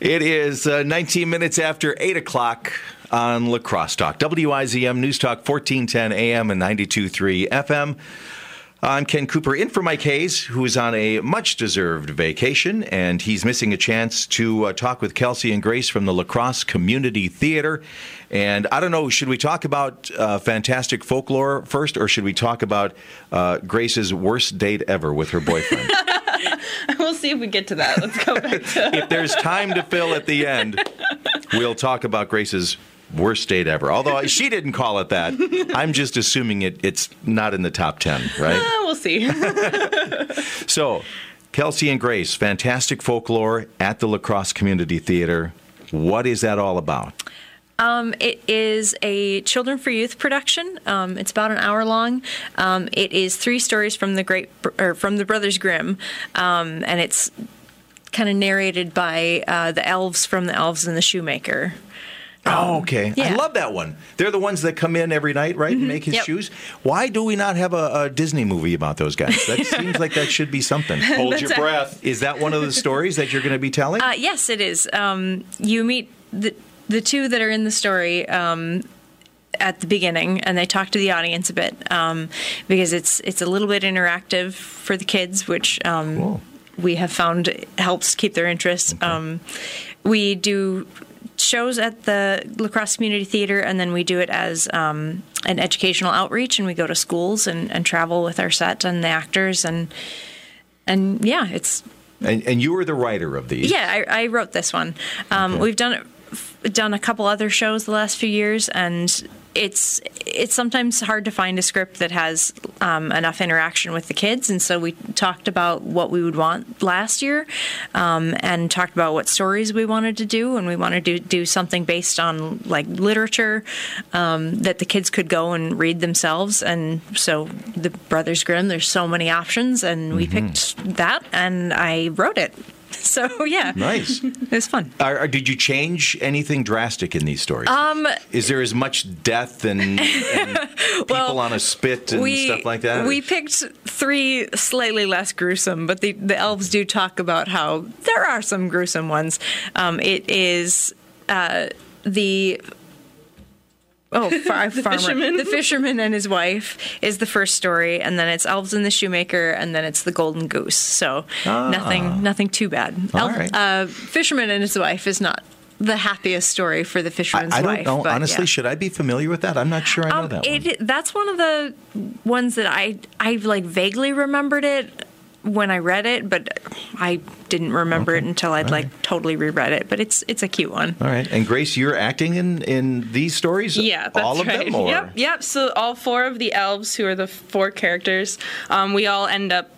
It is uh, 19 minutes after 8 o'clock on La Crosse Talk. WIZM News Talk 1410 AM and 92.3 FM. I'm Ken Cooper, in for Mike Hayes, who is on a much deserved vacation, and he's missing a chance to uh, talk with Kelsey and Grace from the La Crosse Community Theater. And I don't know, should we talk about uh, fantastic folklore first, or should we talk about uh, Grace's worst date ever with her boyfriend? see if we get to that. Let's go back to. if there's time to fill at the end, we'll talk about Grace's worst date ever. Although she didn't call it that, I'm just assuming it, it's not in the top 10, right? Uh, we'll see. so, Kelsey and Grace, fantastic folklore at the La Crosse Community Theater. What is that all about? Um, it is a Children for Youth production. Um, it's about an hour long. Um, it is three stories from the great or from the Brothers Grimm, um, and it's kind of narrated by uh, the elves from the Elves and the Shoemaker. Oh, okay. yeah. I love that one. They're the ones that come in every night, right, and make his Yep. shoes. Why do we not have a, a Disney movie about those guys? That seems like that should be something. Hold your breath. Is that one of the stories that you're going to be telling? Uh, yes, it is. Um, you meet the the two that are in the story. Um, at the beginning, and they talk to the audience a bit um, because it's it's a little bit interactive for the kids, which um, Cool. we have found helps keep their interest. Um, we do shows at the La Crosse Community Theater, and then we do it as um, an educational outreach, and we go to schools and, and travel with our set and the actors, and and yeah, it's and, and you were the writer of these. yeah, I, I wrote this one. Um, Okay. We've done it, done a couple other shows the last few years, and it's it's sometimes hard to find a script that has um, enough interaction with the kids. And so we talked about what we would want last year, um, and talked about what stories we wanted to do, and we wanted to do something based on like literature um, that the kids could go and read themselves. And so the Brothers Grimm, there's so many options, and we picked that, and I wrote it. So yeah, Nice. it was fun. Are, are- did you change anything drastic in these stories? Um, Is there as much death and, and people on a spit and we stuff like that? we picked three slightly less gruesome, but the the elves do talk about how there are some gruesome ones. Um, it is uh, the. Oh, far, farmer. fisherman. The fisherman and his wife is the first story, and then it's elves and the shoemaker, and then it's the golden goose. So nothing, nothing too bad. Ah. Elf- right. uh, fisherman and his wife is not the happiest story for the I, fisherman's I don't wife. know. but Honestly, yeah. should I be familiar with that? I'm not sure I know Um, that one. That's one of the ones that I I like vaguely remembered it when I read it, but I didn't remember it until I'd All like right. totally reread it. But it's it's a cute one. All right. And Grace, you're acting in, in these stories? Yeah, All of right. them? Or? Yep, yep. So all four of the elves, who are the four characters, um, we all end up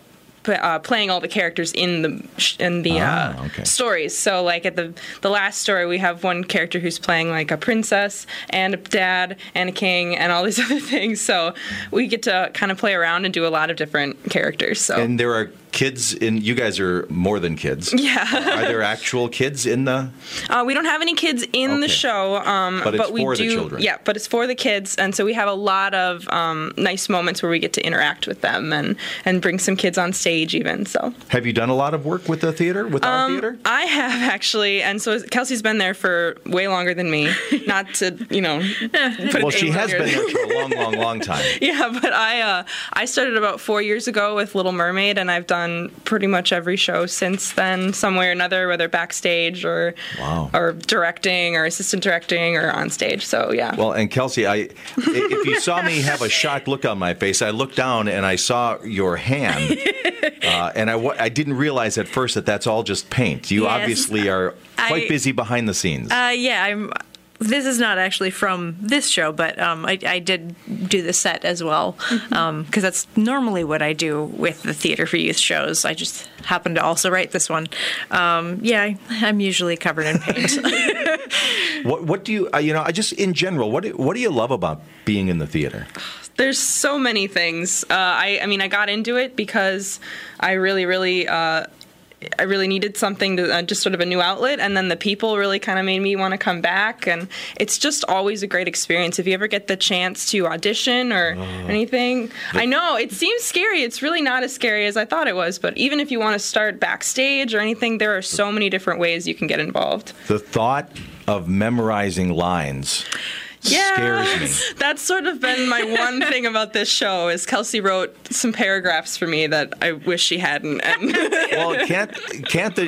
uh, playing all the characters in the in the Ah, uh, okay. stories. So like at the the last story, we have one character who's playing like a princess and a dad and a king and all these other things. So we get to kind of play around and do a lot of different characters. So And there are kids in, you guys are more than kids. yeah. Are there actual kids in the, Uh, we don't have any kids in Okay. the show, um, But it's we for the do. children. Yeah, but it's for the kids, and so we have a lot of um, nice moments where we get to interact with them and and bring some kids on stage, even. So have you done a lot of work with the theater, with Um, our theater? I have actually, and so Kelsey's been there for way longer than me. Not to you know, put Well, an she has been there for a long, long, long time. Yeah, but I uh, I started about four years ago with Little Mermaid, and I've done pretty much every show since then, some way or another, whether backstage or Wow. or directing or assistant directing or on stage. So yeah. Well, and Kelsey, I, if you saw me have a shocked look on my face, I looked down and I saw your hand, uh, and I, I didn't realize at first that that's all just paint. You Yes. obviously are quite I- busy behind the scenes. Uh, yeah, I'm. This is not actually from this show, but um, I, I did do the set as well because that's normally what I do with the Theater for Youth shows. I just happen to also write this one. Um, yeah, I, I'm usually covered in paint. what, what do you, uh, you know, I just in general, what do, what do you love about being in the theater? There's so many things. Uh, I, I mean, I got into it because I really, really uh, I really needed something to uh, just sort of a new outlet, and then the people really kind of made me want to come back, and it's just always a great experience. If you ever get the chance to audition or anything, I know it seems scary. It's really not as scary as I thought it was, but even if you want to start backstage or anything, there are so many different ways you can get involved. The thought of memorizing lines scares me. That's sort of been my one thing about this show is Kelsey wrote some paragraphs for me that I wish she hadn't. And Well, can't can't the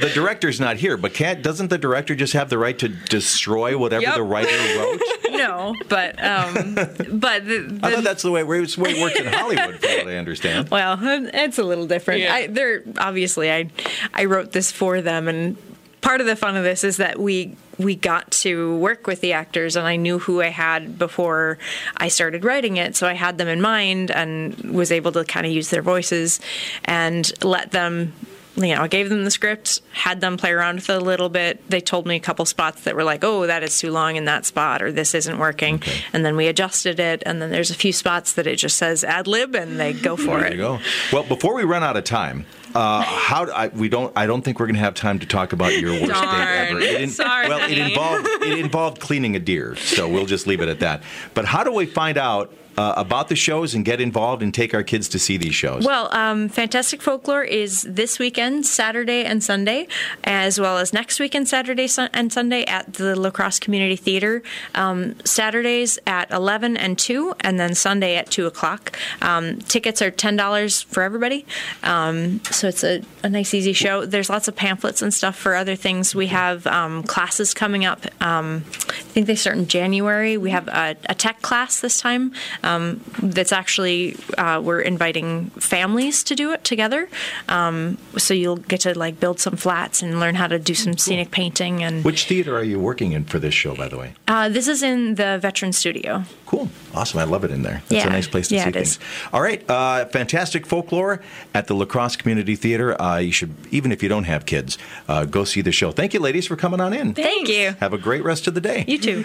the director's not here, but can't doesn't the director just have the right to destroy whatever Yep. the writer wrote? no, but um, but the, I thought that's the way it's the way it works in Hollywood, from what I understand. Well, it's a little different. Yeah. I, they're obviously I I wrote this for them, and part of the fun of this is that we we got to work with the actors, and I knew who I had before I started writing it, so I had them in mind and was able to kind of use their voices and let them. You know, I gave them the script, had them play around with it a little bit. They told me a couple spots that were like, "Oh, that is too long in that spot," or "This isn't working," and then we adjusted it. And then there's a few spots that it just says ad lib, and they go for There it. you go. Well, before we run out of time, uh, how do I, we don't? I don't think we're going to have time to talk about your worst Darn. date ever. It in- Sorry. Well, it involved it involved cleaning a deer, so we'll just leave it at that. But how do we find out uh, about the shows and get involved and take our kids to see these shows? Well, um, Fantastic Folklore is this weekend, Saturday and Sunday, as well as next weekend, Saturday and Sunday at the La Crosse Community Theater. Um, Saturdays at 11 and 2, and then Sunday at 2 o'clock. Um, tickets are $10 for everybody, um, so it's a, a nice, easy show. There's lots of pamphlets and stuff for other things. We have um, classes coming up. I think they start in January. We have a, a tech class this time um, that's actually uh, we're inviting families to do it together. Um, so you'll get to like build some flats and learn how to do some scenic painting. And Which theater are you working in for this show, by the way? uh, this is in the Veteran Studio. Cool. Awesome. I love it in there. That's a nice place to Yeah, see it things. is. All right. Uh, fantastic folklore at the La Crosse Community Theater. Uh, you should, even if you don't have kids, uh, go see the show. Thank you, ladies, for coming on in. Thank you. Have a great rest of the day. You too.